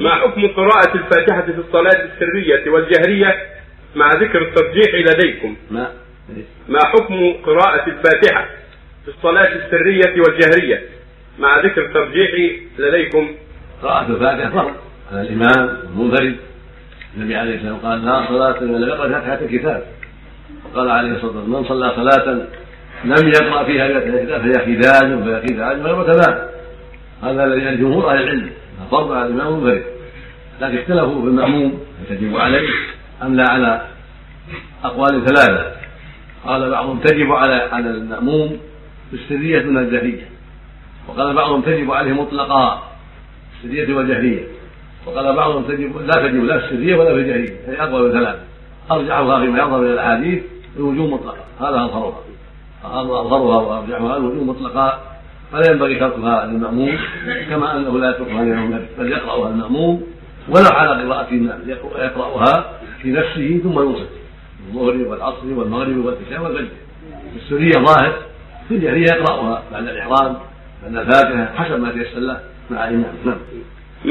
ما حكم قراءة الفاتحة في الصلاة السرية والجهرية مع ذكر الترجيح لديكم؟ ما؟ ما حكم قراءة الفاتحة في الصلاة السرية والجهرية مع ذكر الترجيح لديكم؟ قراءة الفاتحة فرض على الإمام المنفرد النبي عليه الصلاة والسلام قال لا صلاة من لم يقرأ فاتحة الكتاب. وقال عليه الصلاة والسلام من صلى صلاة لم يقرأ فيها فاتحة الكتاب فهي خداج فهي خداج غير تمام. هذا الذي الجمهور أهل العلم فرض على الإمام المنفرد لكن اختلفوا في المأموم هل تجب عليه أم لا على أقوال ثلاثة. قال بعضهم تجب على على المأموم في السرية من الجهرية. وقال بعضهم تجب عليه مطلقا السرية والجهرية وقال بعضهم تجب لا تجب لا في السرية ولا في الجهرية. هي أقوى ثلاثة. أرجحها فيما يظهر من الأحاديث الوجوب مطلقا هذا أظهرها. أظهرها وأرجحها الوجوب مطلقا فلا ينبغي تركها للمأموم كما أنه لا يتركها للمؤمن بل يقرأها المأموم ولو على قراءة يقرأها في نفسه ثم ينصت الظهر والعصر والمغرب والعشاء والفجر. السرية ظاهر في الجهرية يقرأها بعد الإحرام بعد الفاتحة حسب ما تيسر له مع الإمام. نعم.